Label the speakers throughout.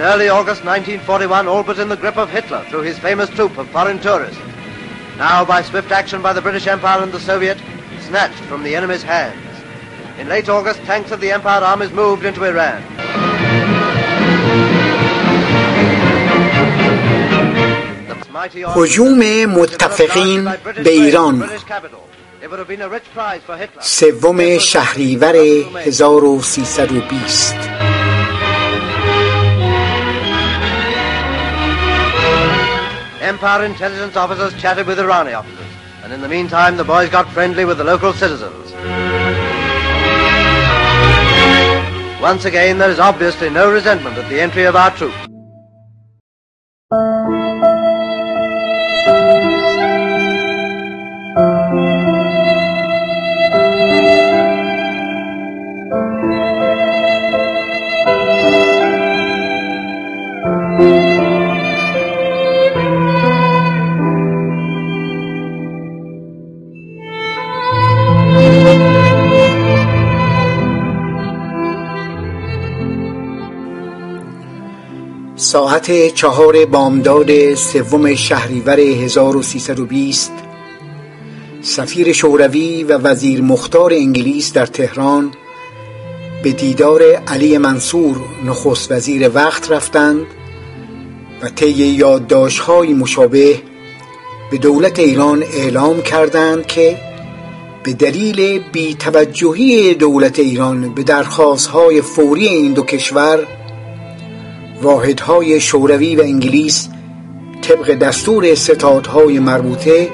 Speaker 1: In early August 1941, all but in the grip of Hitler through his famous troop of foreign tourists. Now, by swift action by the British Empire and the Soviet, snatched from the enemy's hands. In late August, tanks of the Empire armies moved into Iran.
Speaker 2: هجوم متفقین به ایران سوم شهریور 1320
Speaker 1: Empire intelligence officers chatted with Irani officers, and in the meantime the boys got friendly with the local citizens. Once again, there is obviously no resentment at the entry of our troops.
Speaker 2: ساعت چهار بامداد سوم شهریور 1320 سفیر شوروی و وزیر مختار انگلیس در تهران به دیدار علی منصور نخست وزیر وقت رفتند و طی یادداشت‌های مشابه به دولت ایران اعلام کردند که به دلیل بیتوجهی دولت ایران به درخواست‌های فوری این دو کشور واحدهای شوروی و انگلیس طبق دستور ستادهای مربوطه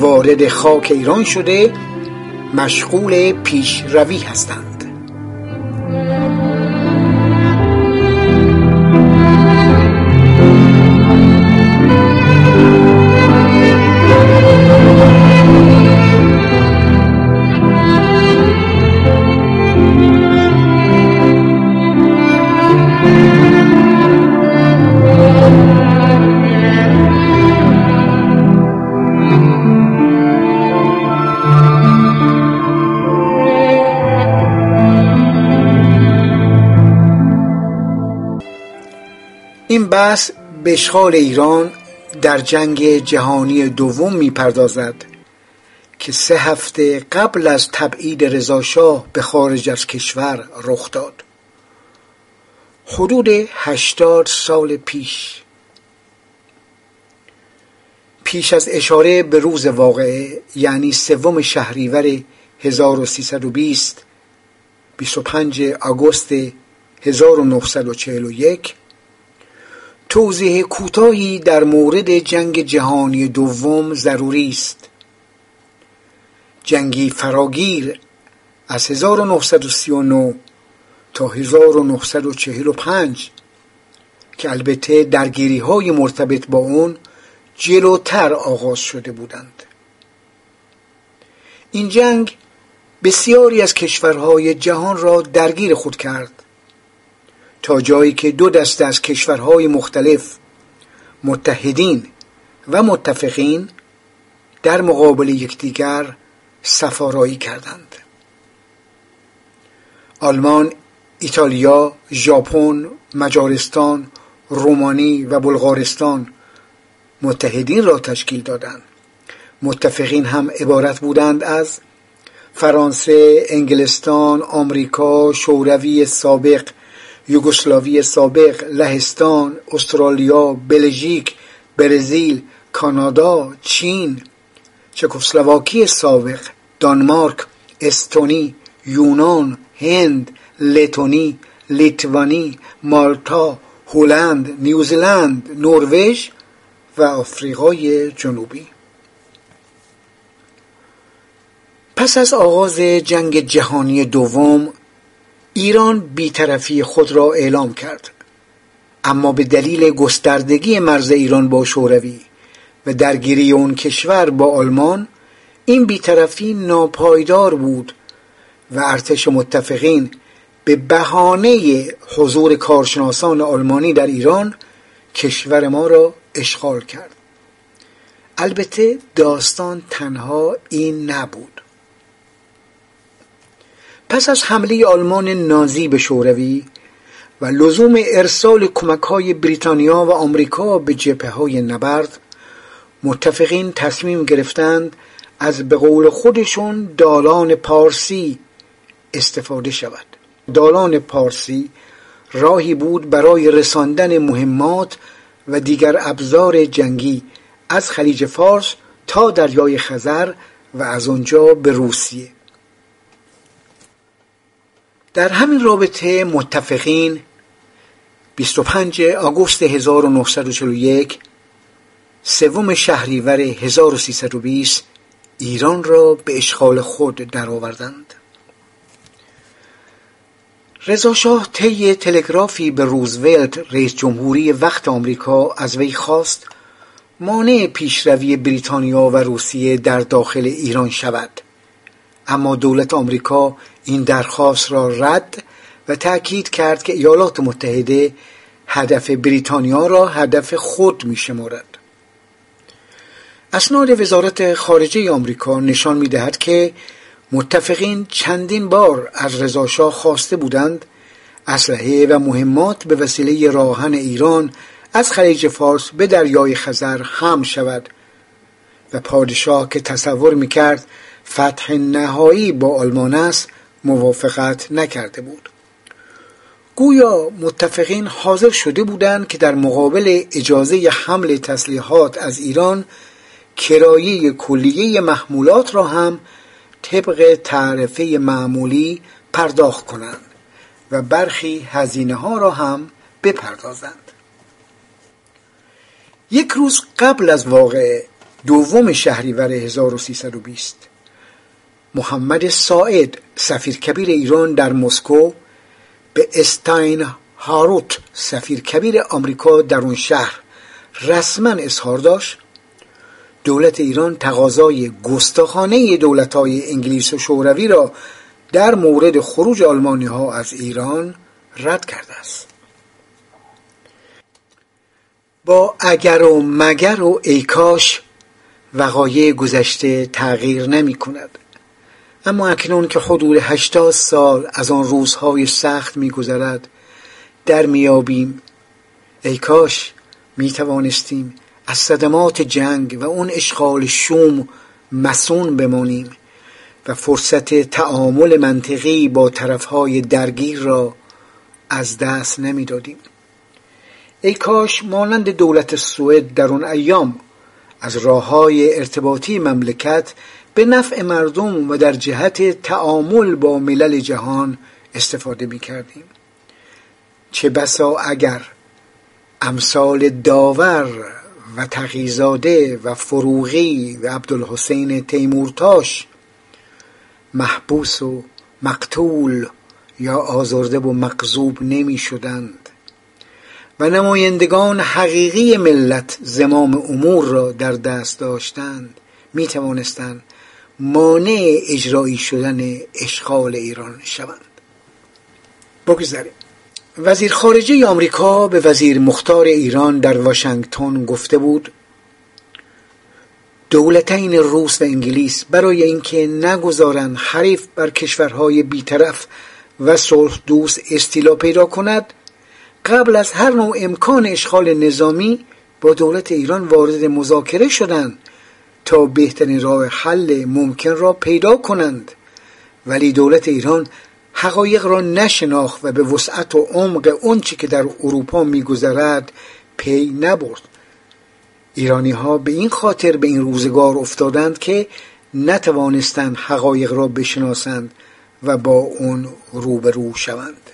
Speaker 2: وارد خاک ایران شده مشغول پیشروی هستند. بحث به اشغال ایران در جنگ جهانی دوم می‌پردازد که سه هفته قبل از تبعید رضاشاه به خارج از کشور رخ داد. حدود هشتاد سال پیش. پیش از اشاره به روز واقعه یعنی سوم شهریور 1320 25 آگوست 1941 توضیح کوتاهی در مورد جنگ جهانی دوم ضروری است. جنگی فراگیر از 1939 تا 1945 که البته درگیری های مرتبط با اون جلوتر آغاز شده بودند. این جنگ بسیاری از کشورهای جهان را درگیر خود کرد. تا جایی که دو دسته از کشورهای مختلف متحدین و متفقین در مقابل یکدیگر سفارایی کردند. آلمان ایتالیا ژاپن مجارستان رومانی و بلغارستان متحدین را تشکیل دادند. متفقین هم عبارت بودند از فرانسه، انگلستان، آمریکا، شوروی سابق یوگسلاوی سابق، لهستان، استرالیا، بلژیک، برزیل، کانادا، چین، چکسلواکی سابق، دانمارک، استونی، یونان، هند، لتونی، لیتوانی، مالتا، هلند، نیوزلند، نروژ و آفریقای جنوبی. پس از آغاز جنگ جهانی دوم ایران بیطرفی خود را اعلام کرد. اما به دلیل گستردگی مرز ایران با شوروی و درگیری اون کشور با آلمان این بیطرفی ناپایدار بود و ارتش متفقین به بهانه حضور کارشناسان آلمانی در ایران کشور ما را اشغال کرد. البته داستان تنها این نبود. پس از حمله آلمان نازی به شوروی و لزوم ارسال کمک های بریتانیا و آمریکا به جبهه های نبرد متفقین تصمیم گرفتند از به قول خودشون دالان پارسی استفاده شود. دالان پارسی راهی بود برای رساندن مهمات و دیگر ابزار جنگی از خلیج فارس تا دریای خزر و از آنجا به روسیه. در همین رابطه متفقین 25 آگوست 1941 سوم شهریور 1320 ایران را به اشغال خود درآوردند. رضا شاه طی تلگرافی به روزولت رئیس جمهوری وقت آمریکا از وی خواست مانع پیشروی بریتانیا و روسیه در داخل ایران شود اما دولت آمریکا این درخواست را رد و تأکید کرد که ایالات متحده هدف بریتانیا را هدف خود می شمارد. اسناد وزارت خارجه آمریکا نشان می دهد که متفقین چندین بار از رضاشاه خواسته بودند اسلحه و مهمات به وسیله راهن ایران از خلیج فارس به دریای خزر هم شود و پادشاه که تصور می‌کرد فتح نهایی با آلمان است موافقت نکرده بود. گویا متفقین حاضر شده بودند که در مقابل اجازه حمل تسلیحات از ایران کرایه کلیه محمولات را هم طبق تعرفه معمولی پرداخت کنند و برخی هزینه ها را هم بپردازند. یک روز قبل از واقع دوم شهریور 1320 محمد ساعد سفیر کبیر ایران در مسکو به استاین هاروت سفیر کبیر آمریکا در اون شهر رسما اظهار داشت. دولت ایران تقاضای گستاخانه دولتهای انگلیس و شوروی را در مورد خروج آلمانی ها از ایران رد کرده است. با اگر و مگر و ایکاش وقایع گذشته تغییر نمی کند اما اکنون که حدود هشتاد سال از آن روزهای سخت میگذرد در میابیم ای کاش می توانستیم از صدمات جنگ و اون اشغال شوم مسون بمانیم و فرصت تعامل منطقی با طرفهای درگیر را از دست نمی‌دادیم. ای کاش مانند دولت سوئد در اون ایام از راه های ارتباطی مملکت به نفع مردم و در جهت تعامل با ملل جهان استفاده می کردیم چه بسا اگر امثال داور و تقیزاده و فروغی و عبدالحسین تیمورتاش محبوس و مقتول یا آزرده و مقذوب نمی شدند و نمایندگان حقیقی ملت زمام امور را در دست داشتند. می توانستند مانع اجرایی شدن اشغال ایران شوند. بگذاریم. وزیر خارجه آمریکا به وزیر مختار ایران در واشنگتن گفته بود دولتین روس و انگلیس برای اینکه نگذارند حریف بر کشورهای بیطرف و صلح دوست استیلا پیدا کند قبل از هر نوع امکان اشغال نظامی با دولت ایران وارد مذاکره شدند تا بهترین راه حل ممکن را پیدا کنند. ولی دولت ایران حقایق را نشناخت و به وسعت و عمق آنچه که در اروپا میگذرد پی نبرد. ایرانی ها به این خاطر به این روزگار افتادند که نتوانستند حقایق را بشناسند و با اون روبرو شوند.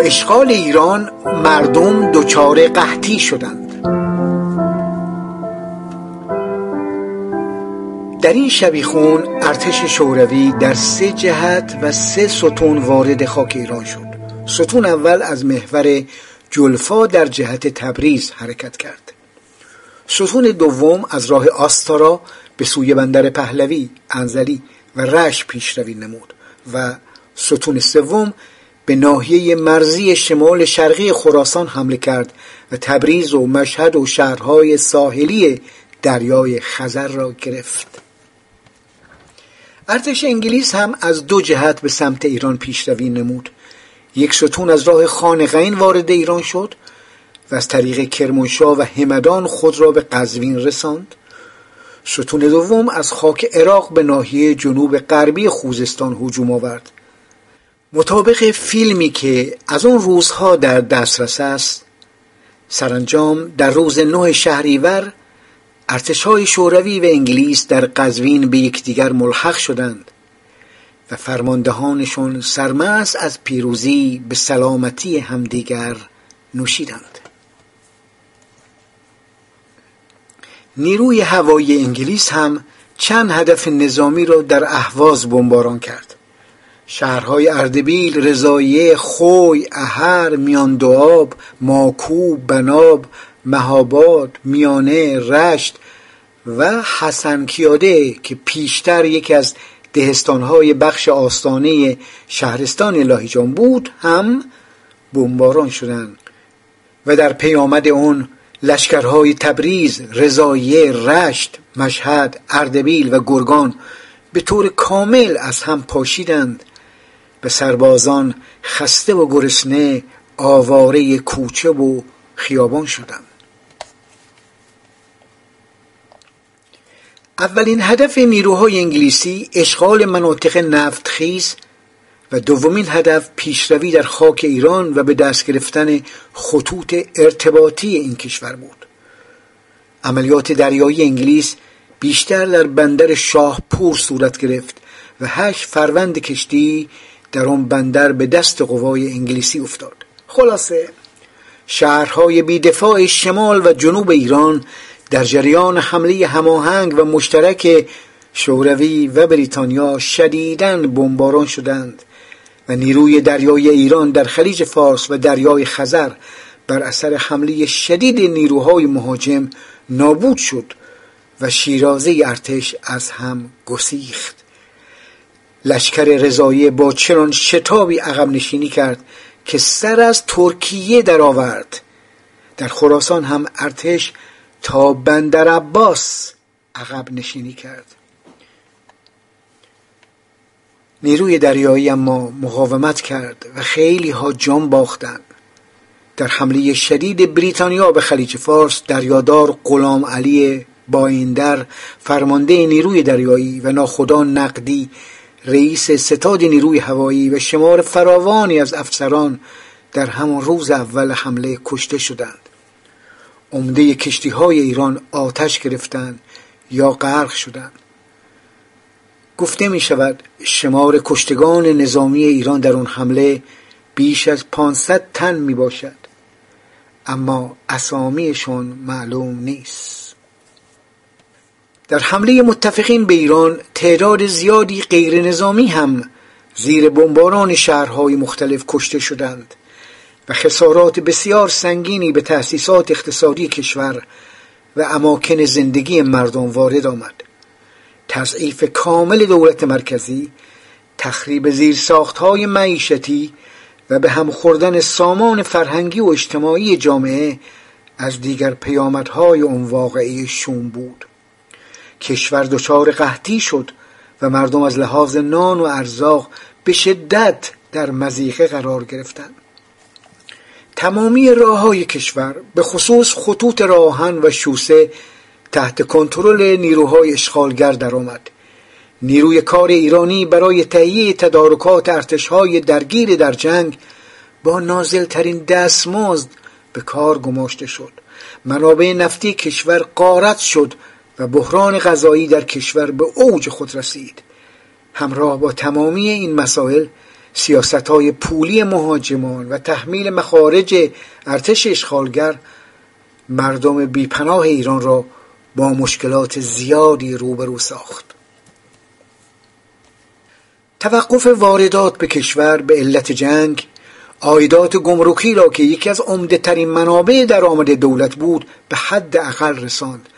Speaker 2: اشغال ایران مردم دچار قحطی شدند. در این شبیخون ارتش شوروی در سه جهت و سه ستون وارد خاک ایران شد. ستون اول از محور جلفا در جهت تبریز حرکت کرد. ستون دوم از راه آستارا به سوی بندر پهلوی، انزلی و رش پیشروی نمود و ستون سوم به ناحیه مرزی شمال شرقی خراسان حمله کرد و تبریز و مشهد و شهرهای ساحلی دریای خزر را گرفت. ارتش انگلیس هم از دو جهت به سمت ایران پیشروی نمود. یک ستون از راه خانقین وارد ایران شد و از طریق کرمانشاه و همدان خود را به قزوین رساند. ستون دوم از خاک عراق به ناحیه جنوب غربی خوزستان هجوم آورد. مطابق فیلمی که از اون روزها در دسترس است سرانجام در روز نه شهریور ارتشهای شوروی و انگلیس در قزوین به یکدیگر ملحق شدند و فرماندهانشون سرمست از پیروزی به سلامتی همدیگر نوشیدند. نیروی هوایی انگلیس هم چند هدف نظامی را در اهواز بمباران کرد. شهرهای اردبیل، رضایه، خوی، اهر، میاندواب، ماکو، بناب، مهاباد، میانه، رشت و حسن کیاده که پیشتر یکی از دهستانهای بخش آستانه شهرستان لاهیجان بود هم بمباران شدند و در پیامد اون لشکرهای تبریز، رضایه، رشت، مشهد، اردبیل و گرگان به طور کامل از هم پاشیدند. به سربازان خسته و گرسنه آواره کوچه و خیابان شدند اولین هدف نیروهای انگلیسی اشغال مناطق نفتخیز و دومین هدف پیشروی در خاک ایران و به دست گرفتن خطوط ارتباطی این کشور بود. عملیات دریایی انگلیس بیشتر در بندر شاهپور صورت گرفت و هشت فروند کشتی در آن بندر به دست قوای انگلیسی افتاد. خلاصه شهرهای بیدفاع شمال و جنوب ایران در جریان حمله هماهنگ و مشترک شوروی و بریتانیا شدیداً بمباران شدند و نیروی دریای ایران در خلیج فارس و دریای خزر بر اثر حمله شدید نیروهای مهاجم نابود شد و شیرازه ارتش از هم گسیخت. لشکر رضایه با چنان شتابی عقب نشینی کرد که سر از ترکیه درآورد. در خراسان هم ارتش تا بندر عباس عقب نشینی کرد. نیروی دریایی اما مقاومت کرد و خیلی ها جان باختند. در حمله شدید بریتانیا به خلیج فارس دریادار غلام علی بایندر فرمانده نیروی دریایی و ناخدا نقدی رئیس ستاد نیروی هوایی و شمار فراوانی از افسران در همان روز اول حمله کشته شدند. عمده کشتی های ایران آتش گرفتند یا غرق شدند. گفته می شود شمار کشتگان نظامی ایران در آن حمله بیش از 500 تن می باشد اما اسامیشون معلوم نیست. در حمله متفقین به ایران تعداد زیادی غیر نظامی هم زیر بمباران شهرهای مختلف کشته شدند و خسارات بسیار سنگینی به تأسیسات اقتصادی کشور و اماکن زندگی مردم وارد آمد. تضعیف کامل دولت مرکزی تخریب زیرساختهای معیشتی و به هم خوردن سامان فرهنگی و اجتماعی جامعه از دیگر پیامدهای اون واقعی شوم بود. کشور دچار قحطی شد و مردم از لحاظ نان و ارزاق به شدت در مزیقه قرار گرفتند. تمامی راه های کشور به خصوص خطوط راهن و شوسه تحت کنترل نیروهای اشغالگر درآمد. نیروی کار ایرانی برای تهیه تدارکات ارتشهای درگیر در جنگ با نازلترین دستمزد به کار گماشته شد. منابع نفتی کشور قارت شد و بحران غذایی در کشور به اوج خود رسید. همراه با تمامی این مسائل سیاست های پولی مهاجمان و تحمیل مخارج ارتش اشغالگر مردم بیپناه ایران را با مشکلات زیادی روبرو ساخت. توقف واردات به کشور به علت جنگ آیدات گمرکی را که یکی از عمده ترین منابع درآمد دولت بود به حد اقل رساند.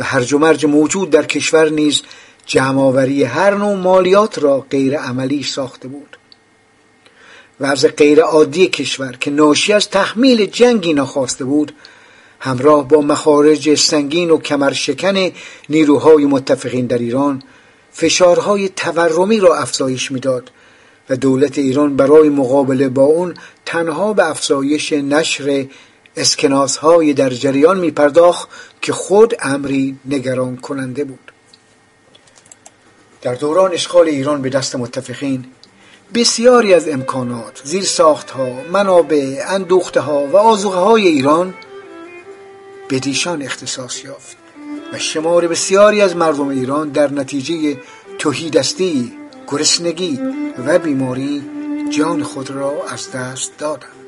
Speaker 2: و هرج و مرج موجود در کشور نیز جمعآوری هر نوع مالیات را غیر عملی ساخته بود. وضع غیر عادی کشور که ناشی از تحمیل جنگی نخواسته بود همراه با مخارج سنگین و کمرشکن نیروهای متفقین در ایران فشارهای تورمی را افزایش می‌داد و دولت ایران برای مقابله با اون تنها به افزایش نشر اسکناس های در جریان می پرداخت که خود امری نگران کننده بود. در دوران اشغال ایران به دست متفقین بسیاری از امکانات زیر ساخت ها منابع اندوخته ها و آزوغه های ایران به دیشان اختصاص یافت و شمار بسیاری از مردم ایران در نتیجه توهیدستی گرسنگی و بیماری جان خود را از دست دادند.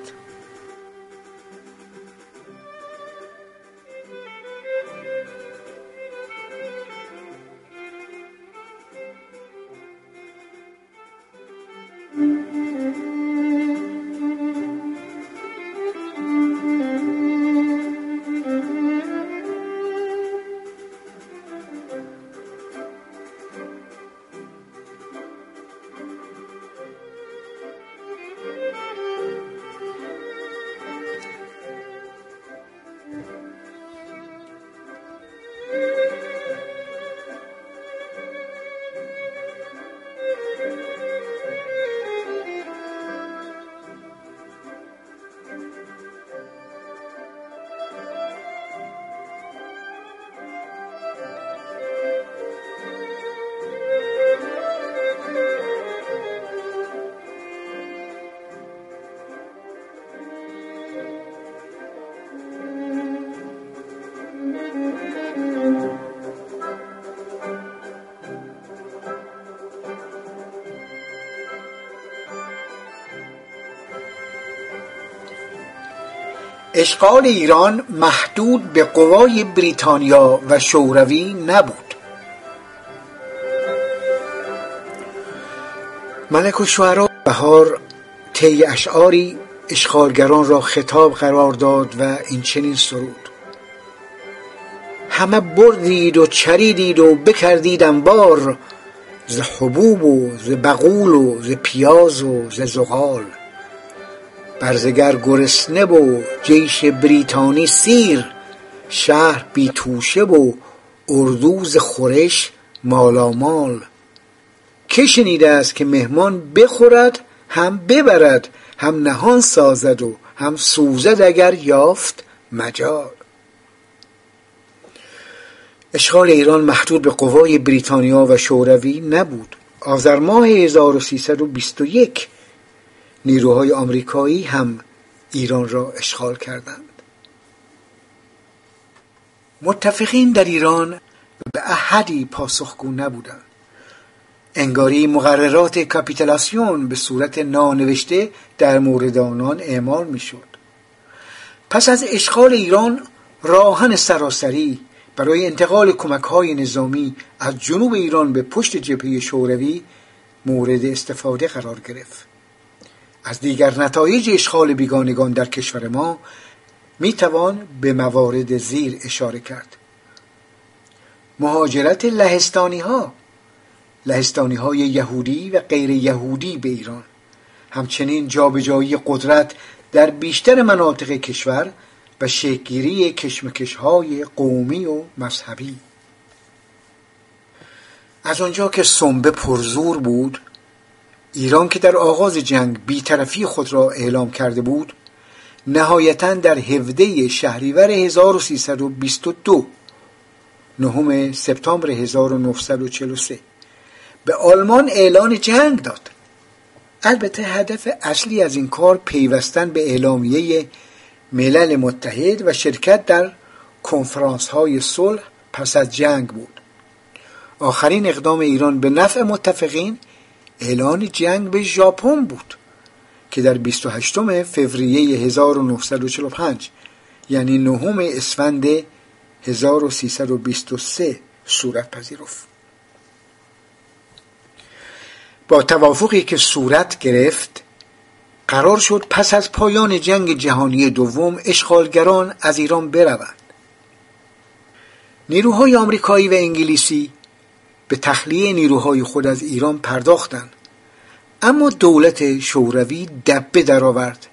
Speaker 2: اشغال ایران محدود به قوای بریتانیا و شوروی نبود. ملک و شعرا بهار طی اشعاری اشغالگران را خطاب قرار داد و این چنین سرود. همه بردید و چریدید و بکردید انبار ز حبوب و ز بغول و ز پیاز و ز زغال. برزگر گرسنه و جیش بریتانی سیر شهر بی توشه و اردوز خورش مالامال. که شنیده است که مهمان بخورد هم ببرد هم نهان سازد و هم سوزد اگر یافت مجال. اشغال ایران محدود به قوای بریتانیا و شوروی نبود. آذر ماه 1321 نیروهای آمریکایی هم ایران را اشغال کردند. متفقین در ایران به احدی پاسخگو نبودند. انگاری مقررات کاپیتولاسیون به صورت نانوشته در مورد آنان اعمال می‌شد. پس از اشغال ایران راهن سراسری برای انتقال کمک های نظامی از جنوب ایران به پشت جبهه شوروی مورد استفاده قرار گرفت. از دیگر نتایج اشغال بیگانگان در کشور ما می توان به موارد زیر اشاره کرد. مهاجرت لهستانی ها لهستانی های یهودی و غیر یهودی به ایران. همچنین جابجایی قدرت در بیشتر مناطق کشور و شکلگیری کشمکش های قومی و مذهبی. از آنجا که سنبه پرزور بود ایران که در آغاز جنگ بیطرفی خود را اعلام کرده بود نهایتا در 17 شهریور 1322 نهم سپتامبر 1943 به آلمان اعلان جنگ داد. البته هدف اصلی از این کار پیوستن به اعلامیه ملل متحد و شرکت در کنفرانس های صلح پس از جنگ بود. آخرین اقدام ایران به نفع متفقین اعلان جنگ به ژاپن بود که در 28 فوریه 1945 یعنی نهم اسفند 1323 صورت پذیرفت. با توافقی که صورت گرفت قرار شد پس از پایان جنگ جهانی دوم اشغالگران از ایران بروند. نیروهای آمریکایی و انگلیسی به تخلیه نیروهای خود از ایران پرداختند. اما دولت شوروی دبه درآورد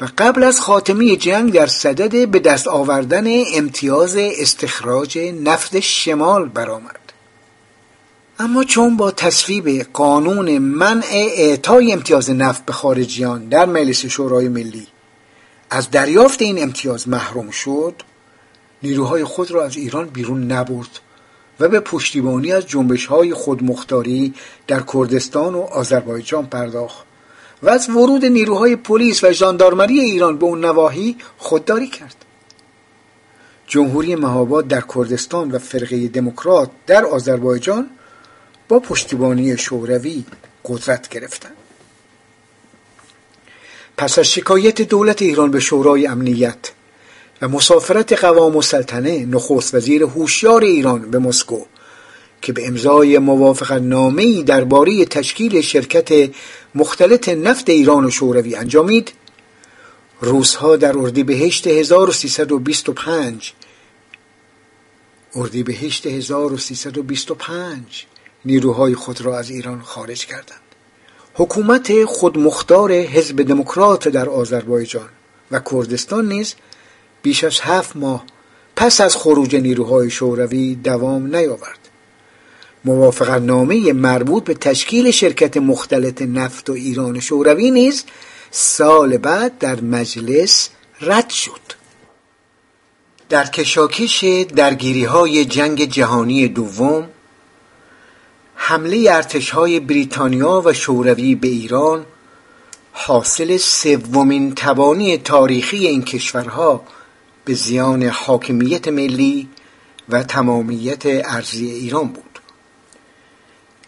Speaker 2: و قبل از خاتمه جنگ در صدد به دست آوردن امتیاز استخراج نفت شمال برآمد. اما چون با تصویب قانون منع اعطای امتیاز نفت به خارجیان در مجلس شورای ملی از دریافت این امتیاز محروم شد نیروهای خود را از ایران بیرون نبرد. و به پشتیبانی از جنبش های خودمختاری در کردستان و آذربایجان پرداخت و از ورود نیروهای پلیس و ژاندارمری ایران به اون نواحی خودداری کرد. جمهوری مهاباد در کردستان و فرقه دموکرات در آذربایجان با پشتیبانی شوروی قدرت گرفتند. پس از شکایت دولت ایران به شورای امنیت و مسافرت قوام السلطنه نخست وزیر هوشیار ایران به مسکو که به امضای موافقت نامه‌ای درباره تشکیل شرکت مختلط نفت ایران و شوروی انجامید روزها در اردیبهشت 1325 اردیبهشت 1325 نیروهای خود را از ایران خارج کردند. حکومت خودمختار حزب دموکرات در آذربایجان و کردستان نیز بیش از هفت ماه پس از خروج نیروهای شوروی دوام نیاورد. موافقت نامه مربوط به تشکیل شرکت مختلط نفت و ایران شوروی نیز سال بعد در مجلس رد شد. در کشاکش درگیری های جنگ جهانی دوم حمله ارتش های بریتانیا و شوروی به ایران حاصل سومین تبانی تاریخی این کشورها به زیان حاکمیت ملی و تمامیت ارزی ایران بود.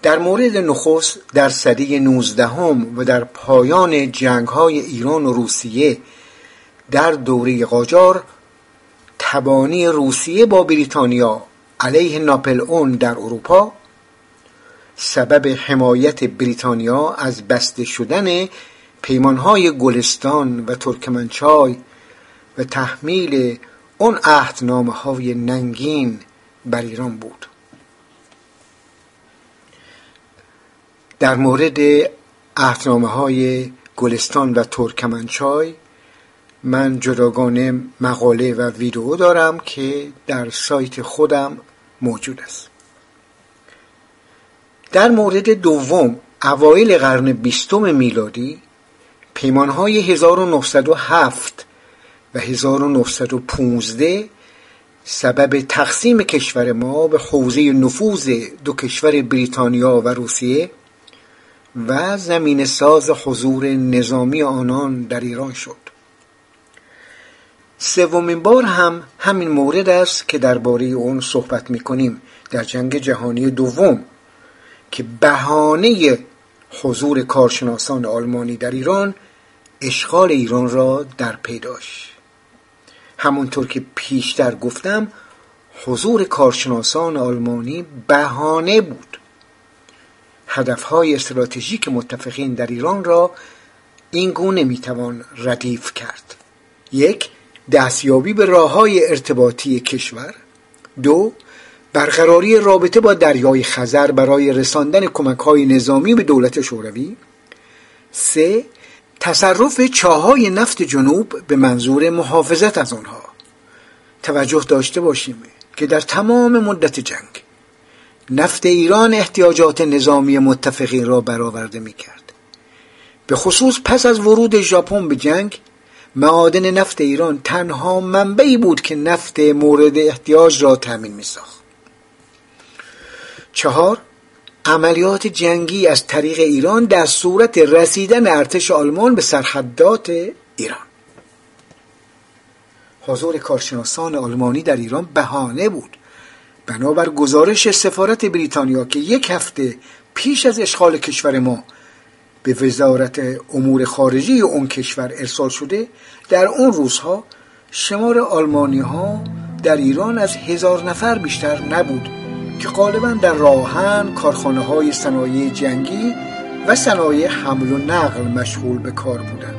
Speaker 2: در مورد نخست در سده نوزدهم و در پایان جنگ های ایران و روسیه در دوره قاجار تبانی روسیه با بریتانیا علیه ناپل اون در اروپا سبب حمایت بریتانیا از بسته شدن پیمانهای گلستان و ترکمنچای و تحمیل اون عهدنامه های ننگین بر ایران بود. در مورد عهدنامه های گلستان و ترکمنچای من جداگانه مقاله و ویدیو دارم که در سایت خودم موجود است. در مورد دوم اوایل قرن بیستم میلادی پیمانهای 1907 و 1915 سبب تقسیم کشور ما به حوزه نفوذ دو کشور بریتانیا و روسیه و زمین ساز حضور نظامی آنان در ایران شد. سومین بار هم همین مورد است که درباره اون صحبت می کنیم در جنگ جهانی دوم که بهانه حضور کارشناسان آلمانی در ایران اشغال ایران را در پیداش همونطور که پیشتر گفتم حضور کارشناسان آلمانی بهانه بود. هدفهای استراتژیک متفقین در ایران را این گونه می‌توان ردیف کرد. یک دستیابی به راه های ارتباطی کشور. دو برقراری رابطه با دریای خزر برای رساندن کمک های نظامی به دولت شوروی. سه تصرف چاهای نفت جنوب به منظور محافظت از آنها. توجه داشته باشیم که در تمام مدت جنگ نفت ایران احتیاجات نظامی متفقین را برآورده می کرد به خصوص پس از ورود ژاپن به جنگ معادن نفت ایران تنها منبعی بود که نفت مورد احتیاج را تأمین می ساخت چهار عملیات جنگی از طریق ایران در صورت رسیدن ارتش آلمان به سرحدات ایران. حضور کارشناسان آلمانی در ایران بهانه بود. بنابر گزارش سفارت بریتانیا که یک هفته پیش از اشغال کشور ما به وزارت امور خارجی اون کشور ارسال شده در اون روزها شمار آلمانی ها در ایران از هزار نفر بیشتر نبود. که غالبا در راهن کارخانه های صنایع جنگی و صنایع حمل و نقل مشغول به کار بودند.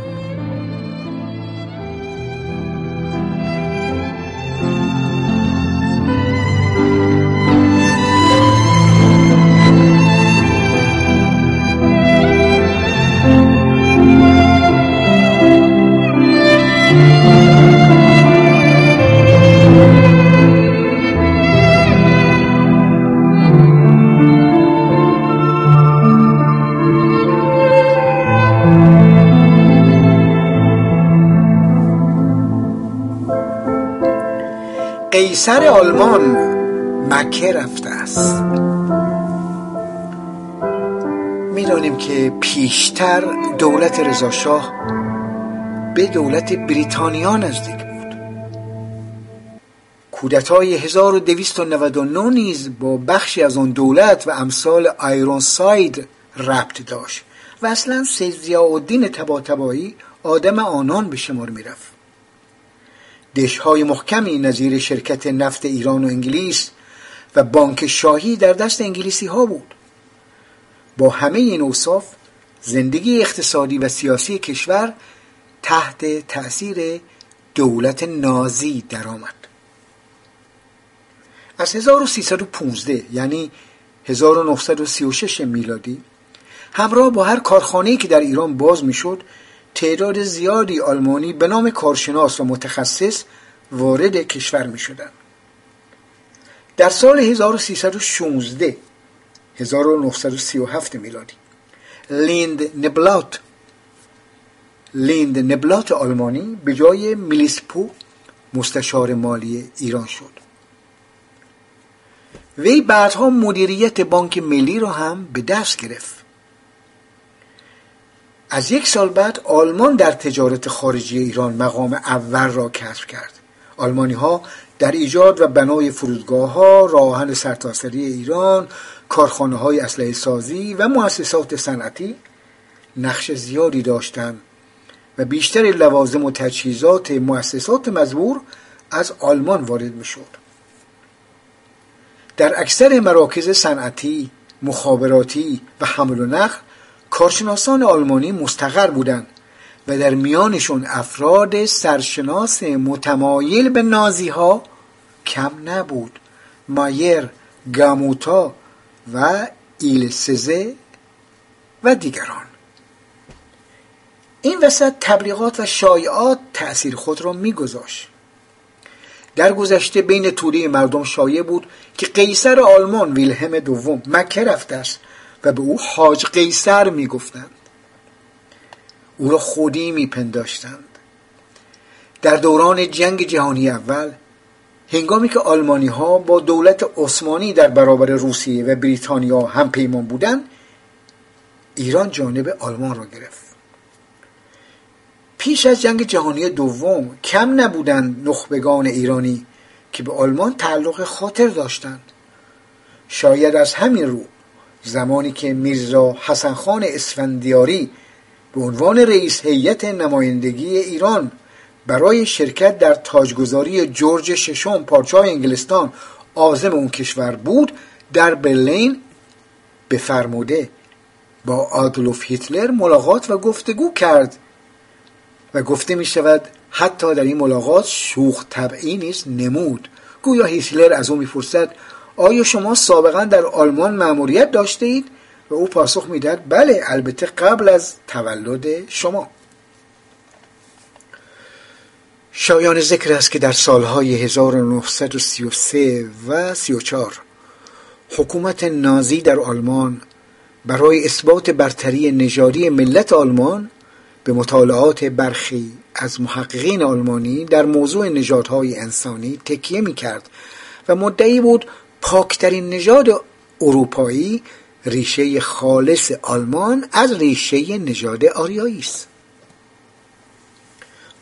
Speaker 2: آلمان مکه رفته است. می‌دانیم که پیشتر دولت رضاشاه به دولت بریتانیا نزدیک بود. کودتای 1299 نیز با بخشی از آن دولت و امثال آیرون ساید ربط داشت و اصلا سید الدین تباتبایی آدم آنان به شمار می‌رفت. دشهای محکمی نظیر شرکت نفت ایران و انگلیس و بانک شاهی در دست انگلیسی ها بود با همه این اوصاف زندگی اقتصادی و سیاسی کشور تحت تأثیر دولت نازی درآمد. از 1315 یعنی 1936 میلادی همراه با هر کارخانه‌ای که در ایران باز می‌شد تعداد زیادی آلمانی به نام کارشناس و متخصص وارد کشور می شدن. در سال 1316 1937 میلادی لیند نبلات لیند نبلات آلمانی به جای میلیسپو مستشار مالی ایران شد وی بعدها مدیریت بانک ملی را هم به دست گرفت از یک سال بعد آلمان در تجارت خارجی ایران مقام اول را کسب کرد. آلمانی ها در ایجاد و بنای فرودگاه ها راهن سرتاسری ایران کارخانه های اسلحه سازی و مؤسسات صنعتی نقش زیادی داشتند و بیشتر لوازم و تجهیزات مؤسسات مزبور از آلمان وارد می‌شد. در اکثر مراکز صنعتی مخابراتی و حمل و نقل کارشناسان آلمانی مستقر بودند و در میانشون افراد سرشناس متمایل به نازی ها کم نبود. مایر گاموتا و ایل سزه و دیگران. این وسط تبلیغات و شایعات تأثیر خود را میگذاشت. در گذشته بین توده مردم شایع بود که قیصر آلمان ویلهم دوم مکه رفته است و به او حاج قیصر می‌گفتند. او را خودی میپنداشتند. در دوران جنگ جهانی اول هنگامی که آلمانی ها با دولت عثمانی در برابر روسیه و بریتانیا هم پیمان بودند ایران جانب آلمان را گرفت. پیش از جنگ جهانی دوم کم نبودند نخبگان ایرانی که به آلمان تعلق خاطر داشتند. شاید از همین رو زمانی که میرزا حسن خان اسفندیاری به عنوان رئیس هیئت نمایندگی ایران برای شرکت در تاجگذاری جورج ششم پادشاه انگلستان عازم اون کشور بود در برلین به فرموده با آدولف هیتلر ملاقات و گفتگو کرد و گفته می شود حتی در این ملاقات شوخ طبعی نیست نمود. گویا هیتلر از او می‌پرسد آیا شما سابقا در آلمان مأموریت داشته اید و او پاسخ می‌دهد بله البته قبل از تولد شما. شایان ذکر است که در سالهای 1933 و 34 حکومت نازی در آلمان برای اثبات برتری نژادی ملت آلمان به مطالعات برخی از محققین آلمانی در موضوع نژادهای انسانی تکیه می کرد و مدعی بود پاکترین نژاد اروپایی ریشه خالص آلمان از ریشه نژاد آریایی است.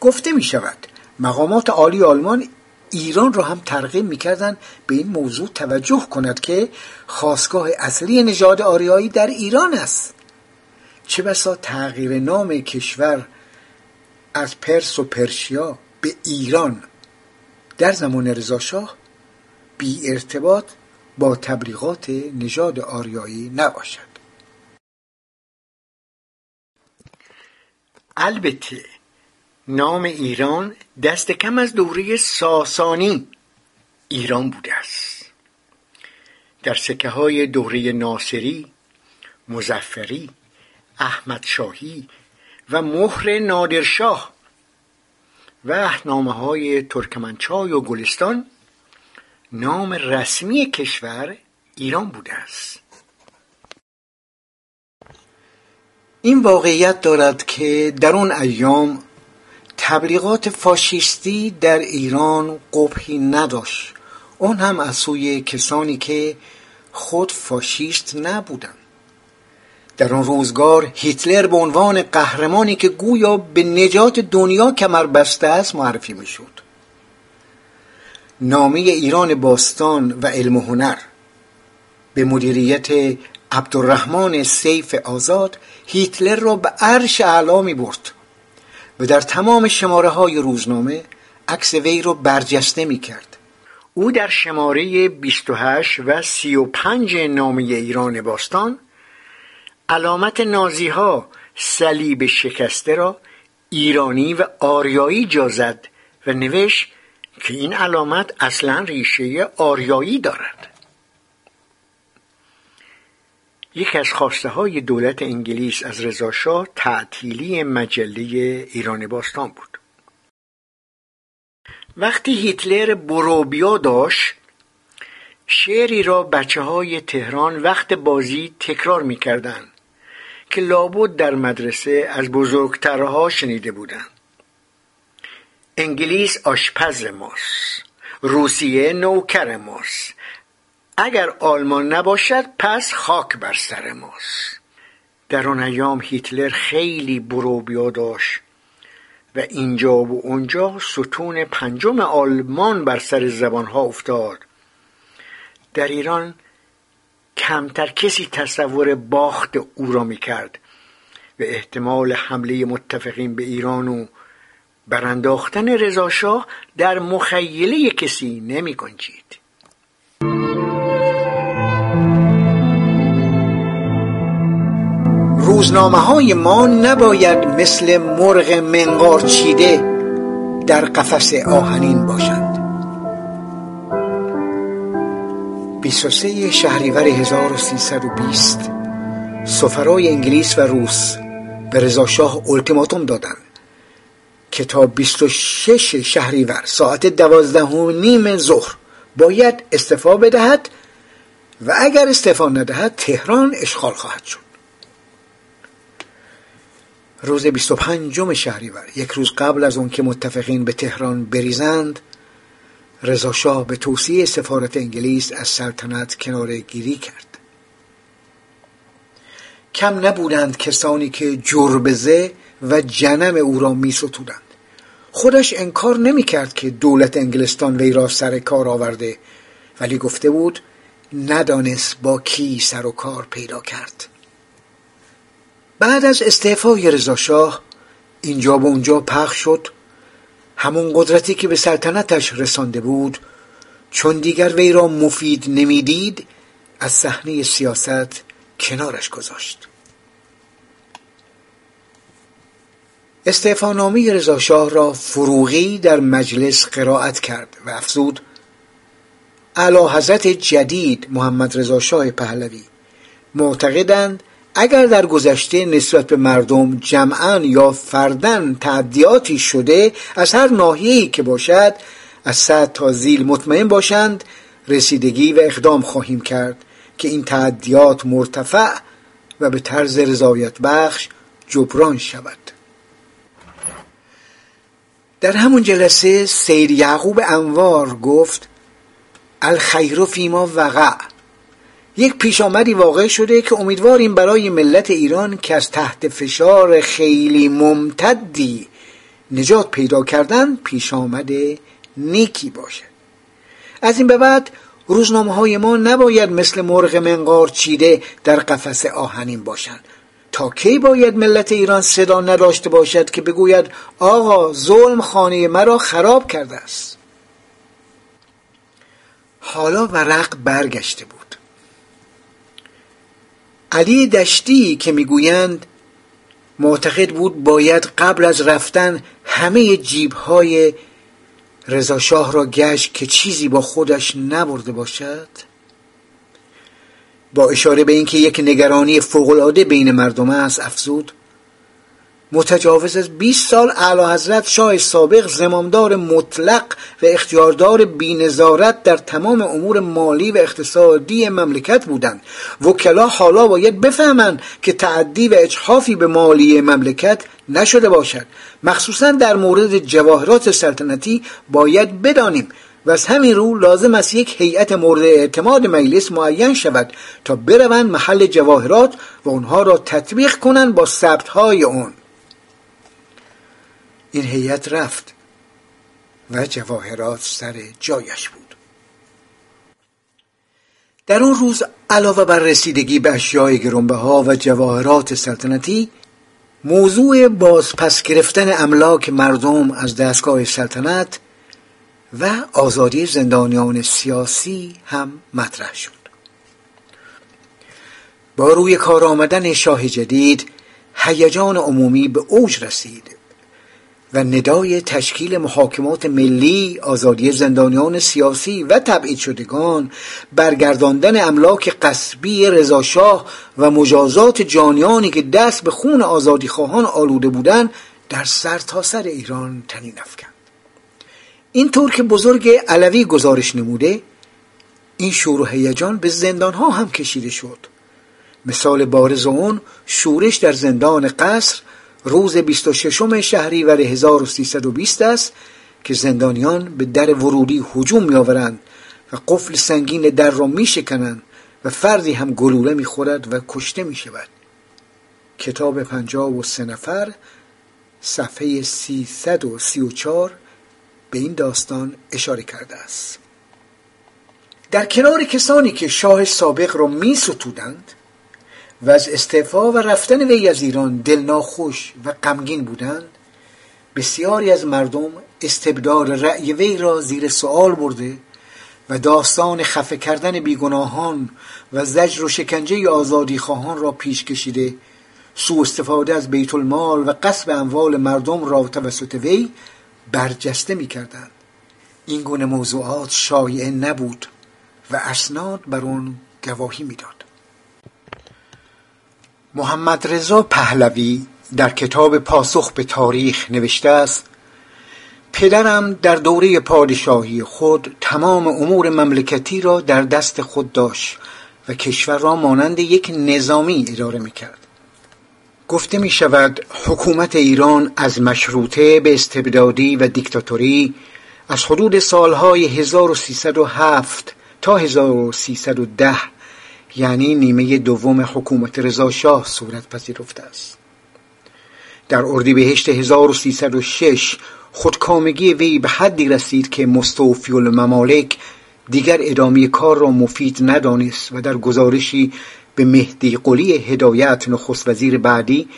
Speaker 2: گفته می شود مقامات عالی آلمان ایران را هم ترغیب می‌کردند به این موضوع توجه کند که خواستگاه اصلی نژاد آریایی در ایران است. چه بسا تغییر نام کشور از پرس و پرشیا به ایران در زمان رضاشاه بی ارتباط با تبلیغات نژاد آریایی نباشد. البته نام ایران دست کم از دوره ساسانی ایران بوده است. در سکه های دوره ناصری مزفری احمد شاهی و مهر نادرشاه و نامه های ترکمنچای و گلستان نام رسمی کشور ایران بوده است. این واقعیت دارد که در اون ایام تبلیغات فاشیستی در ایران قبحی نداشت. اون هم از سوی کسانی که خود فاشیست نبودند. در آن روزگار هیتلر به عنوان قهرمانی که گویا به نجات دنیا کمر بسته است معرفی می‌شد. نامه ایران باستان و علم و هنر. به مدیریت عبدالرحمن سیف آزاد هیتلر را به عرش اعلا می برد و در تمام شماره های روزنامه عکس وی را برجسته می کرد. او در شماره 28 و 35 نامه ایران باستان علامت نازی ها صلیب شکسته را ایرانی و آریایی جازد و نوشت که این علامت اصلا ریشه آریایی دارد. یک از خواسته های دولت انگلیس از رضاشاه تعطیلی مجله ایران باستان بود. وقتی هیتلر بروبیا داشت شعری را بچه های تهران وقت بازی تکرار می‌کردند که لابد در مدرسه از بزرگترها شنیده بودند. انگلیس آشپز ماست. روسیه نوکر ماست. اگر آلمان نباشد پس خاک بر سر ماست. در آن ایام هیتلر خیلی بروبیا داشت و اینجا و اونجا ستون پنجم آلمان بر سر زبانها افتاد. در ایران کمتر کسی تصور باخت او را می کرد و احتمال حمله متفقین به ایران و برانداختن رضاشاه در مخیله کسی نمی گنجید روزنامه های ما نباید مثل مرغ منقار چیده در قفس آهنین باشند. 23 شهریور 1320 سفرای انگلیس و روس به رضاشاه التیماتوم دادند. که تا 26 شهریور ساعت دوازده و نیم ظهر باید استفا بدهد و اگر استفا ندهد تهران اشغال خواهد شد روز 25 شهریور یک روز قبل از اون که متفقین به تهران بریزند رضاشاه به توصیه سفارت انگلیس از سلطنت کناره گیری کرد کم نبودند کسانی که جربزه و جنم او را می ستودند. خودش انکار نمی کرد که دولت انگلستان وی را سر کار آورده ولی گفته بود ندانست با کی سر و کار پیدا کرد. بعد از استعفای رضاشاه اینجا به اونجا پخش شد. همون قدرتی که به سلطنتش رسانده بود چون دیگر وی را مفید نمی‌دید از صحنه سیاست کنارش گذاشت. استعفانامه رضاشاه را فروغی در مجلس قرائت کرد و افزود اعلی حضرت جدید محمد رضا شاه پهلوی معتقدند اگر در گذشته نسبت به مردم جمعا یا فردن تعدیاتی شده از هر ناحیه‌ای که باشد از صد تا زیل مطمئن باشند رسیدگی و اقدام خواهیم کرد که این تعدیات مرتفع و به طرز رضایت بخش جبران شود. در همون جلسه سید یعقوب انوار گفت الخیر فیما وقع. یک پیش آمدی واقع شده که امیدواریم برای ملت ایران که از تحت فشار خیلی ممتدی نجات پیدا کردن پیش آمده نیکی باشه از این به بعد روزنامه های ما نباید مثل مرغ منقار چیده در قفس آهنین باشند. تا کی باید ملت ایران صدا نداشته باشد که بگوید آقا ظلم خانه مرا خراب کرده است. حالا ورق برگشته بود. علی دشتی که می‌گویند معتقد بود باید قبل از رفتن همه جیبهای رضاشاه را گشت که چیزی با خودش نبرده باشد. با اشاره به اینکه یک نگرانی فوقالعاده بین مردم است افزود. متجاوز از 20 سال اعلی حضرت شاه سابق زمامدار مطلق و اختیاردار بینظارت در تمام امور مالی و اقتصادی مملکت بودند وکلا حالا باید بفهمند که تعدی و اجحافی به مالی مملکت نشده باشد. مخصوصا در مورد جواهرات سلطنتی باید بدانیم و از همین رو لازم است یک هیئت مورد اعتماد مجلس معین شود تا بروند محل جواهرات و آنها را تطبیق کنند با ثبتهای آن این هیئت رفت و جواهرات سر جایش بود. در اون روز علاوه بر رسیدگی به اشیاء گرنبها و جواهرات سلطنتی موضوع بازپس گرفتن املاک مردم از دستگاه سلطنت و آزادی زندانیان سیاسی هم مطرح شد. با روی کار آمدن شاه جدید هیجان عمومی به اوج رسید و ندای تشکیل محاکمات ملی آزادی زندانیان سیاسی و تبعید شدگان برگرداندن املاک قصبی رضاشاه و مجازات جانیانی که دست به خون آزادی خواهان آلوده بودند در سر تا سر ایران تنین افکند. این طور که بزرگ علوی گزارش نموده این شور و هیجان به زندان ها هم کشیده شد. مثال بارز اون شورش در زندان قصر روز 26 شهریور 1320 است که زندانیان به در ورودی هجوم میآورند و قفل سنگین در را میشکنند و فردی هم گلوله می‌خورد و کشته می شود کتاب پنجاب و سه نفر صفحه 334 به این داستان اشاره کرده است. در کنار کسانی که شاه سابق را می ستودند و از استعفا و رفتن وی از ایران دل ناخوش و غمگین بودند بسیاری از مردم استبدار رأی وی را زیر سوال برده و داستان خفه کردن بیگناهان و زجر و شکنجه آزادی خواهان را پیش کشیده سوء استفاده از بیت المال و قصب اموال مردم را توسط وی برجسته می کردند. این گونه موضوعات شایعه نبود و اسناد بر آن گواهی می‌داد. محمد رضا پهلوی در کتاب پاسخ به تاریخ نوشته است پدرم در دوره پادشاهی خود تمام امور مملکتی را در دست خود داشت و کشور را مانند یک نظامی اداره می کرد. گفته می شود حکومت ایران از مشروطه به استبدادی و دیکتاتوری از حدود سالهای 1307 تا 1310 یعنی نیمه دوم حکومت رضا شاه صورت پذیرفته است. در اردیبهشت 1306 خودکامگی وی به حدی رسید که مستوفی الممالک دیگر ادامه کار را مفید ندانست و در گزارشی به مهدی قلی هدایت نخست وزیر بعدی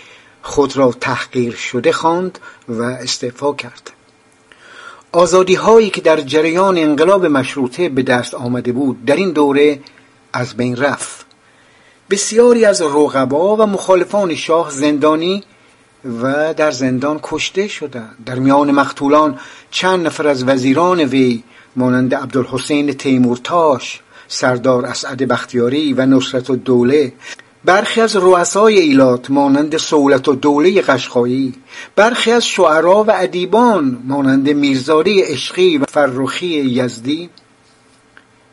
Speaker 2: خود را تحقیر شده خواند و استعفا کرد. آزادی هایی که در جریان انقلاب مشروطه به دست آمده بود در این دوره از بین رفت. بسیاری از رقبا و مخالفان شاه زندانی و در زندان کشته شدند. در میان مقتولان چند نفر از وزیران وی مانند عبدالحسین تیمورتاش سردار اسعد بختیاری و نصرت دوله برخی از رؤسای ایلات مانند سولت و دوله قشقایی برخی از شعرا و ادیبان مانند میرزاری عشقی و فرخی یزدی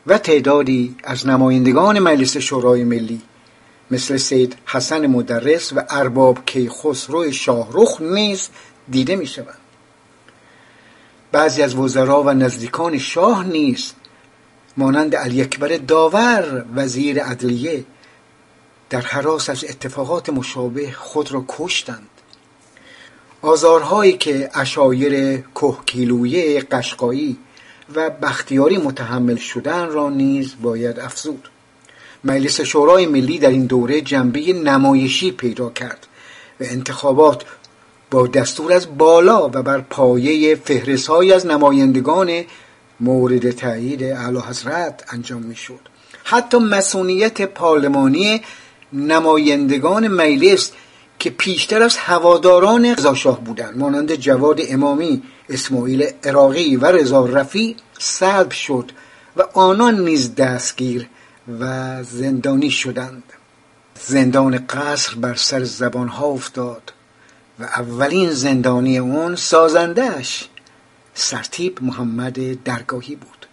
Speaker 2: و تعدادی از نمایندگان مجلس شورای ملی مثل سید حسن مدرس و ارباب کیخسرو شاهرخ نیز دیده می شود. بعضی از وزرا و نزدیکان شاه نیز مانند علی اکبر داور وزیر عدلیه در حراس از اتفاقات مشابه خود را کشتند. آزارهایی که اشایر کهکیلویه قشقایی و بختیاری متحمل شدن را نیز باید افزود. مجلس شورای ملی در این دوره جنبه نمایشی پیدا کرد و انتخابات با دستور از بالا و بر پایه فهرستهایی از نمایندگان مورد تایید اعلی حضرت انجام می‌شد. حتی مسئولیت پارلمانی نمایندگان مجلس که پیشتر از هواداران رضاشاه بودند مانند جواد امامی اسماعیل عراقی و رضا رفی سلب شد و آنان نیز دستگیر و زندانی شدند. زندان قصر بر سر زبان ها افتاد و اولین زندانی اون سازندهش سرتیب محمد درگاهی بود.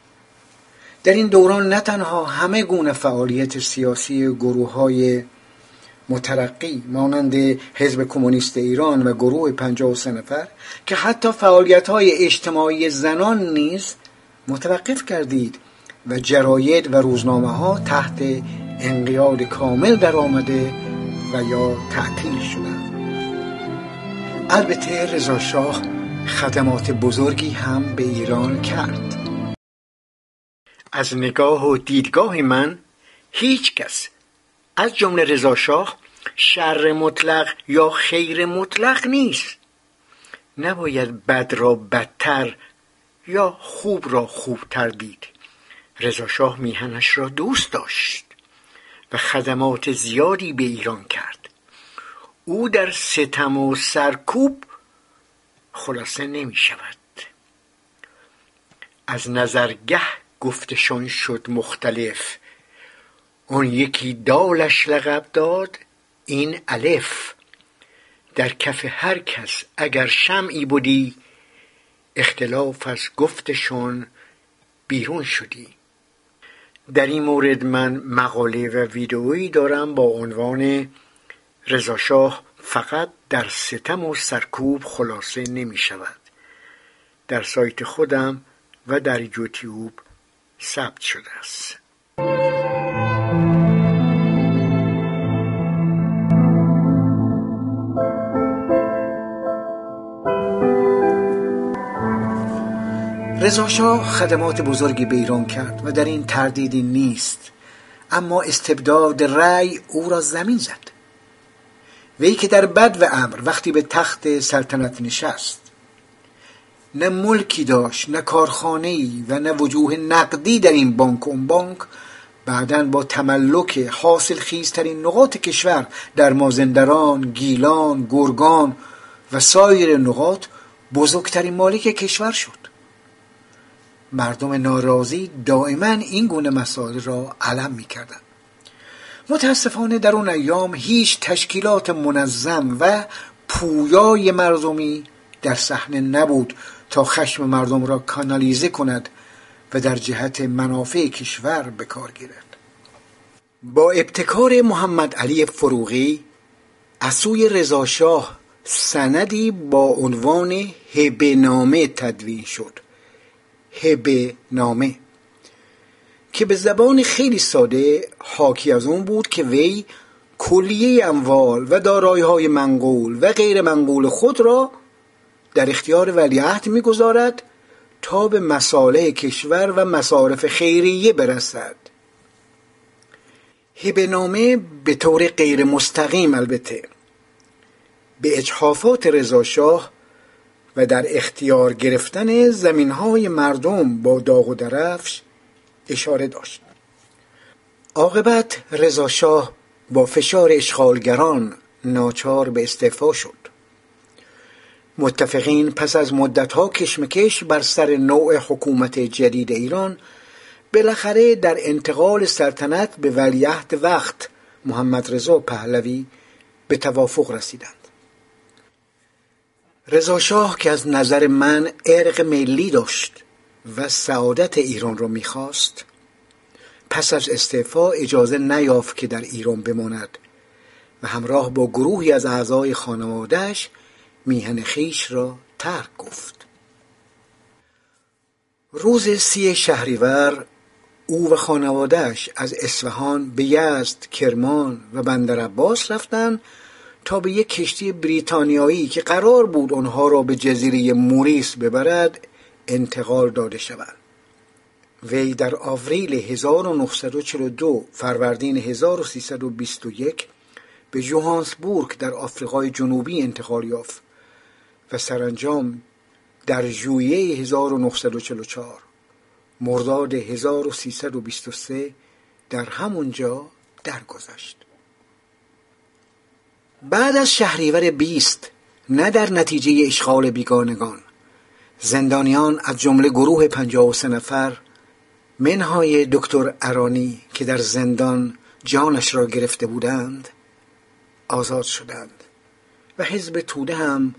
Speaker 2: در این دوران نه تنها همه گونه فعالیت سیاسی گروه های مترقی مانند حزب کمونیست ایران و گروه 53 نفر که حتی فعالیت های اجتماعی زنان نیز متوقف کردید و جراید و روزنامه ها تحت انقیاد کامل در آمده و یا تعطیل شدند. البته رضا شاه خدمات بزرگی هم به ایران کرد. از نگاه و دیدگاه من هیچ کس از جمله رضا شاه شر مطلق یا خیر مطلق نیست. نباید بد را بدتر یا خوب را خوبتر دید. رضا شاه میهنش را دوست داشت و خدمات زیادی به ایران کرد. او در ستم و سرکوب خلاصه نمی شود از نظرگه گفتشان شد مختلف. اون یکی دالش لقب داد این الف. در کف هر کس اگر شمعی بودی اختلاف از گفتشون بیرون شدی. در این مورد من مقاله و ویدئویی دارم با عنوان رضاشاه فقط در ستم و سرکوب خلاصه نمی شود. در سایت خودم و در یوتیوب ثبت شده است. رضاشاه خدمات بزرگی به ایران کرد و در این تردیدی نیست اما استبداد رأی او را زمین زد. وی که در بد و امر وقتی به تخت سلطنت نشست نه ملکی داشت نه کارخانه و نه وجوه نقدی در این بانک اون بانک بعدا با تملک حاصل خیزترین نقاط کشور در مازندران، گیلان، گرگان و سایر نقاط بزرگترین مالک کشور شد مردم ناراضی دائما این گونه مسائل را علم می کردن. متاسفانه در اون ایام هیچ تشکیلات منظم و پویای مردمی در صحنه نبود تا خشم مردم را کانالیزه کند و در جهت منافع کشور به کار گیرد. با ابتکار محمد علی فروغی از سوی رضاشاه سندی با عنوان هبنامه تدوین شد. هبه نامه. که به زبان خیلی ساده حاکی از اون بود که وی کلیه اموال و دارایی های منقول و غیر منقول خود را در اختیار ولیعهد می‌گذارد تا به مصالح کشور و مصارف خیریه برسد. هبه به طور غیر مستقیم البته. به اجحافات رضاشاه و در اختیار گرفتن زمین های مردم با داغ و درفش اشاره داشت. عاقبت رضا شاه با فشار اشغالگران ناچار به استعفا شد. متفقین پس از مدتها کشمکش بر سر نوع حکومت جدید ایران بالاخره در انتقال سلطنت به ولیعهد وقت محمد رضا پهلوی به توافق رسیدند. رضا شاه که از نظر من ارق ملی داشت و سعادت ایران را می‌خواست پس از استعفا اجازه نیافت که در ایران بماند و همراه با گروهی از اعضای خانوادهش میهن خیش را ترک گفت. روز سی شهریور او و خانوادهش از اصفهان به یزد، کرمان و بندر عباس رفتند تا به یک کشتی بریتانیایی که قرار بود آنها را به جزیره موریس ببرد انتقال داده شوند وی در آوریل 1942 فروردین 1321 به جوهانسبورگ در آفریقای جنوبی انتقال یافت و سرانجام در ژوئیه 1944 مرداد 1323 در همونجا درگذشت. بعد از شهریور بیست نه در نتیجه اشغال بیگانگان زندانیان از جمله گروه پنجاه و سه نفر منهای دکتر ارانی که در زندان جانش را گرفته بودند آزاد شدند و حزب توده هم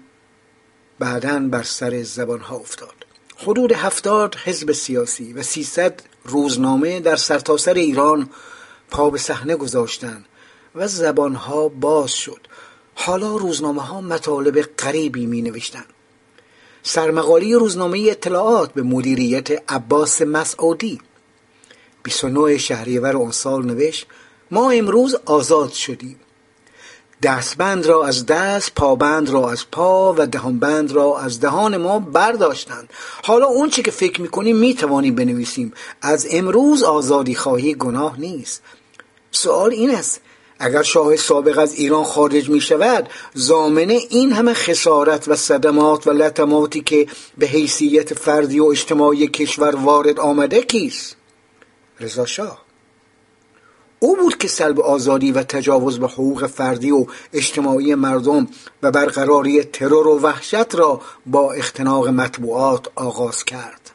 Speaker 2: بعدا بر سر زبان ها افتاد. حدود هفتاد حزب سیاسی و سیصد روزنامه در سرتاسر سر ایران پا به صحنه گذاشتند و زبان ها باز شد. حالا روزنامه ها مطالب غریبی می نوشتن سرمقالی روزنامه اطلاعات به مدیریت عباس مسعودی. 29 شهریور اون سال نوشت ما امروز آزاد شدیم. دستبند را از دست پابند را از پا و دهانبند را از دهان ما برداشتند. حالا اون چی که فکر می‌کنیم می‌توانیم بنویسیم. از امروز آزادی خواهی گناه نیست. سوال این است اگر شاه سابق از ایران خارج می شود زامنه این همه خسارت و صدمات و لطماتی که به حیثیت فردی و اجتماعی کشور وارد آمده کیست؟ رضا شاه. او بود که سلب آزادی و تجاوز به حقوق فردی و اجتماعی مردم و برقراری ترور و وحشت را با اختناق مطبوعات آغاز کرد.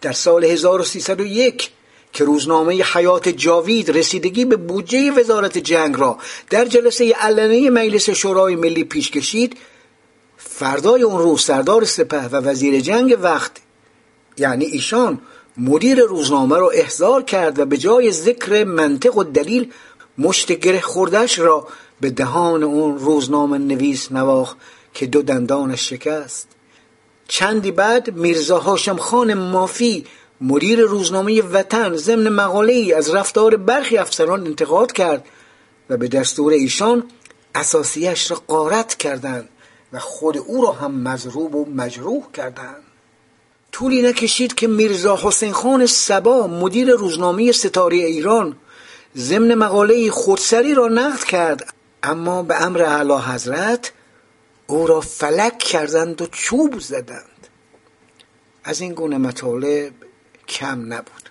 Speaker 2: در سال 1301 که روزنامه حیات جاوید رسیدگی به بودجه وزارت جنگ را در جلسه علنی مجلس شورای ملی پیش کشید فردای اون روز سردار سپه و وزیر جنگ وقت یعنی ایشان مدیر روزنامه را احضار کرد و به جای ذکر منطق و دلیل مشت گره خوردش را به دهان اون روزنامه نویس نواخ که دو دندانش شکست. چندی بعد میرزا هاشم خان مافی مدیر روزنامه وطن ضمن مقاله ای از رفتار برخی افسران انتقاد کرد و به دستور ایشان اساسیش را قارت کردند و خود او را هم مضروب و مجروح کردند. طولی نکشید که میرزا حسین خان سبا مدیر روزنامه ستاره ایران ضمن مقاله خودسری را نقد کرد اما به امر اعلی حضرت او را فلک کردند و چوب زدند. از این گونه مطالب کم نبود.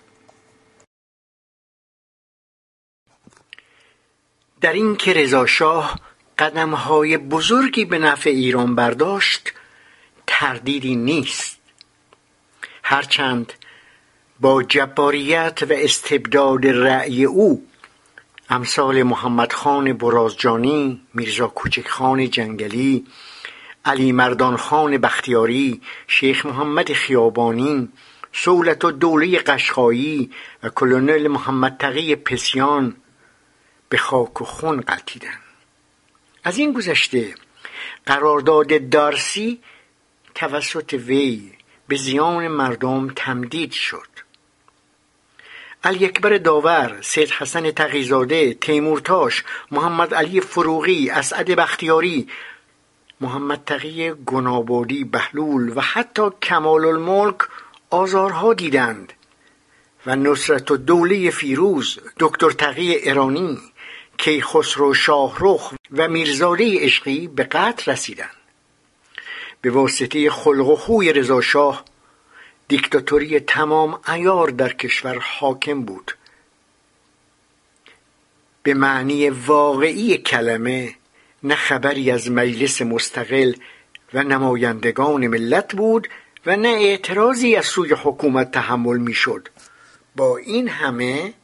Speaker 2: در این که رضا شاه قدمهای بزرگی به نفع ایران برداشت تردیدی نیست. هرچند با جباریت و استبداد رأی او امثال محمد خان برازجانی میرزا کوچک خان جنگلی علی مردان خان بختیاری شیخ محمد خیابانی سولت و دوله قشقایی و کلونل محمد تقی پسیان به خاک و خون قلتیدن از این گذشته قرارداد دارسی توسط وی به زیان مردم تمدید شد. علی داور، سید حسن تقیزاده، تیمورتاش، محمد علی فروغی، اسعد بختیاری، محمد تقی گنابادی بهلول و حتی کمال الملک آزارها دیدند و نصرت و دوله فیروز دکتر تقی ایرانی کیخسرو شاهرخ و میرزاده عشقی به قتل رسیدند. به واسطه خلق و خوی رضاشاه دیکتاتوری تمام ایار در کشور حاکم بود. به معنی واقعی کلمه نه خبری از مجلس مستقل و نمایندگان ملت بود و نه اعتراضی از سوی حکومت تحمل می‌شد. با این همه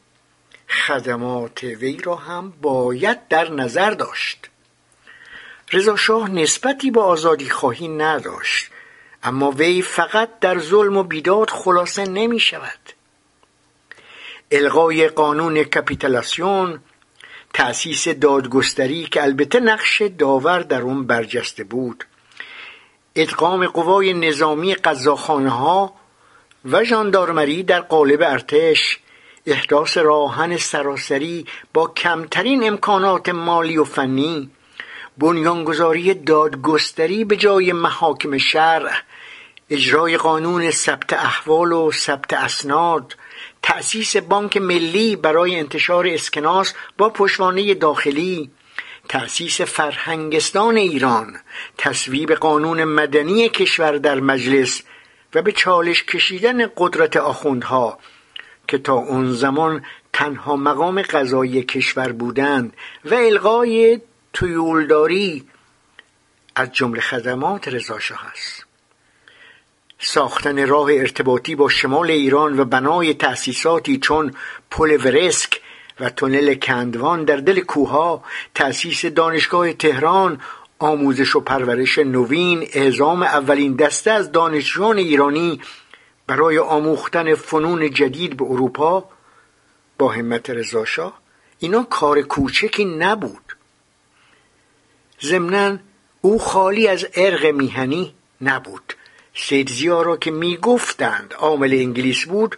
Speaker 2: خدمات وی را هم باید در نظر داشت. رضا شاه نسبتی با آزادی خواهی نداشت اما وی فقط در ظلم و بیداد خلاصه نمی شود الغای قانون کپیتلاسیون تأسیس دادگستری که البته نقش داور در اون برجسته بود. ادغام قوای نظامی قضاخانه و ژاندارمری در قالب ارتش احداث راهن سراسری با کمترین امکانات مالی و فنی بنیانگذاری دادگستری به جای محاکم شرع اجرای قانون ثبت احوال و ثبت اسناد تأسیس بانک ملی برای انتشار اسکناس با پشوانه داخلی تأسیس فرهنگستان ایران تصویب قانون مدنی کشور در مجلس و به چالش کشیدن قدرت آخوندها که تا اون زمان تنها مقام قضایی کشور بودند و الغای تویولداری از جمله خدمات رضاشاه است. ساختن راه ارتباطی با شمال ایران و بنای تأسیساتی چون پل ورسک و تونل کندوان در دل کوها تأسیس دانشگاه تهران آموزش و پرورش نوین اعزام اولین دسته از دانشجویان ایرانی برای آموختن فنون جدید به اروپا. با همت رضاشاه اینا کار کوچکی نبود. ضمنا او خالی از ارق میهنی نبود. سید زیا را که می‌گفتند عامل انگلیس بود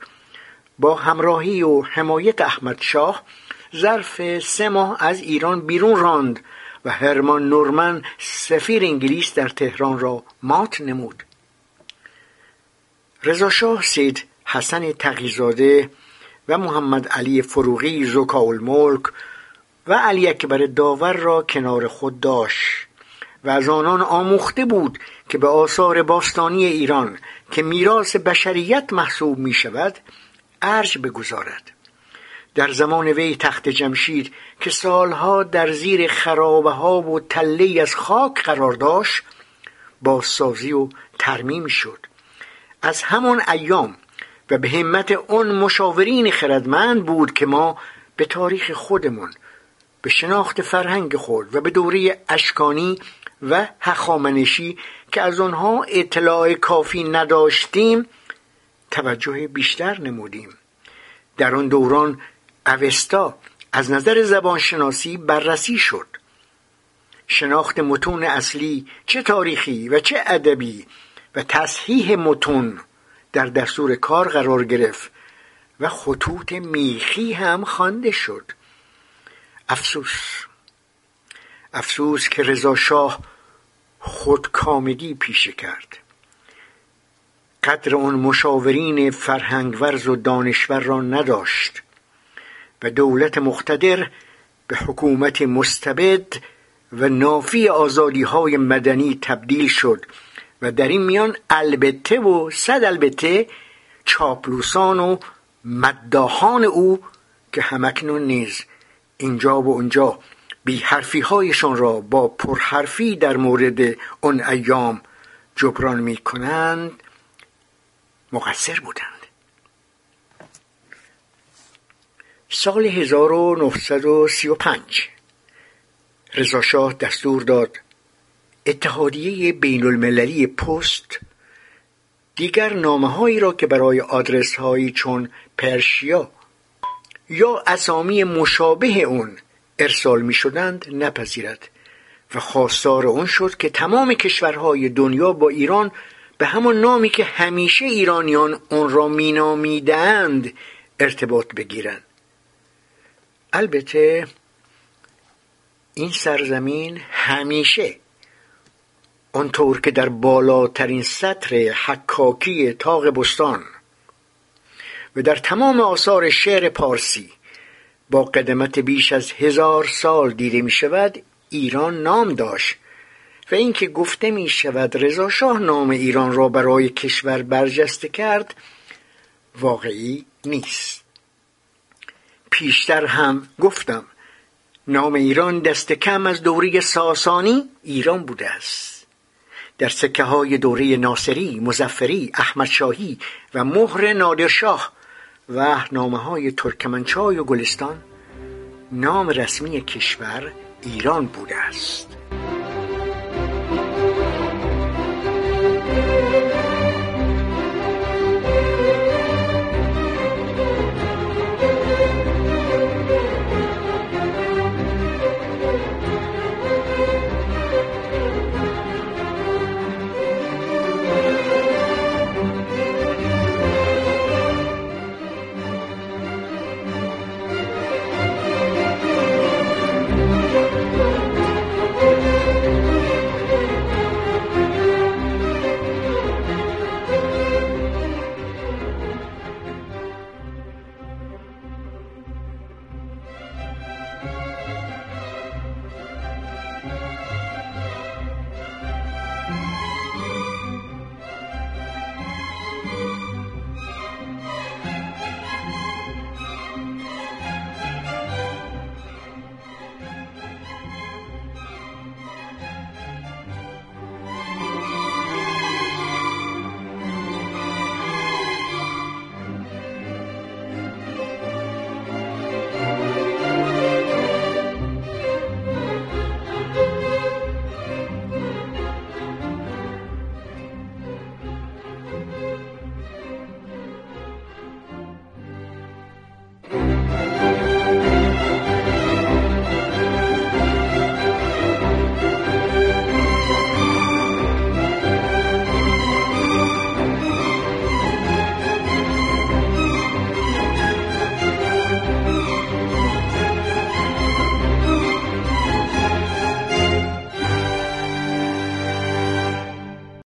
Speaker 2: با همراهی و حمایت احمد شاه ظرف سه ماه از ایران بیرون راند و هرمان نورمن سفیر انگلیس در تهران را مات نمود. رضاشاه سید حسن تقیزاده و محمد علی فروغی زکا الملک و علی اکبر داور را کنار خود داشت و از آنان آموخته بود که به آثار باستانی ایران که میراث بشریت محسوب می شود ارج بگذارد. در زمان وی تخت جمشید که سالها در زیر خرابه ها و تله از خاک قرار داشت بازسازی و ترمیم شد. از همان ایام و به همت اون مشاورین خردمند بود که ما به تاریخ خودمون به شناخت فرهنگ خود و به دوره اشکانی و هخامنشی که از آنها اطلاع کافی نداشتیم توجه بیشتر نمودیم. در آن دوران اوستا از نظر زبانشناسی بررسی شد. شناخت متون اصلی چه تاریخی و چه ادبی و تصحیح متون در دستور کار قرار گرفت و خطوط میخی هم خوانده شد. افسوس. افسوس که رضا شاه خودکامگی پیشه کرد. قدر آن مشاورین فرهنگورز و دانشور را نداشت و دولت مقتدر به حکومت مستبد و نافی آزادی های مدنی تبدیل شد و در این میان البته و صد البته چاپلوسان و مداهان او که همکنون نیز اینجا و اونجا بی حرفی هایشان را با پرحرفی در مورد آن ایام جبران می کنند مقصر بودند. سال 1935 رضاشاه دستور داد اتحادیه بین المللی پست دیگر نامه هایی را که برای آدرس هایی چون پرشیا یا اسامی مشابه اون ارسال می شدند نپذیرد و خواستار اون شد که تمام کشورهای دنیا با ایران به همان نامی که همیشه ایرانیان اون را مینامیدند ارتباط بگیرند. البته این سرزمین همیشه آنطور که در بالاترین سطر حکاکی تاق بستان و در تمام آثار شعر پارسی با قدمت بیش از هزار سال دیده می شود ایران نام داشت. و اینکه گفته می شود رضا شاه نام ایران را برای کشور برجسته کرد واقعی نیست. پیشتر هم گفتم نام ایران دست کم از دوره ساسانی ایران بوده است. در سکه های دوره ناصری، مزفری، احمدشاهی و مهر نادرشاه و نامه های ترکمنچای و گلستان نام رسمی کشور ایران بوده است.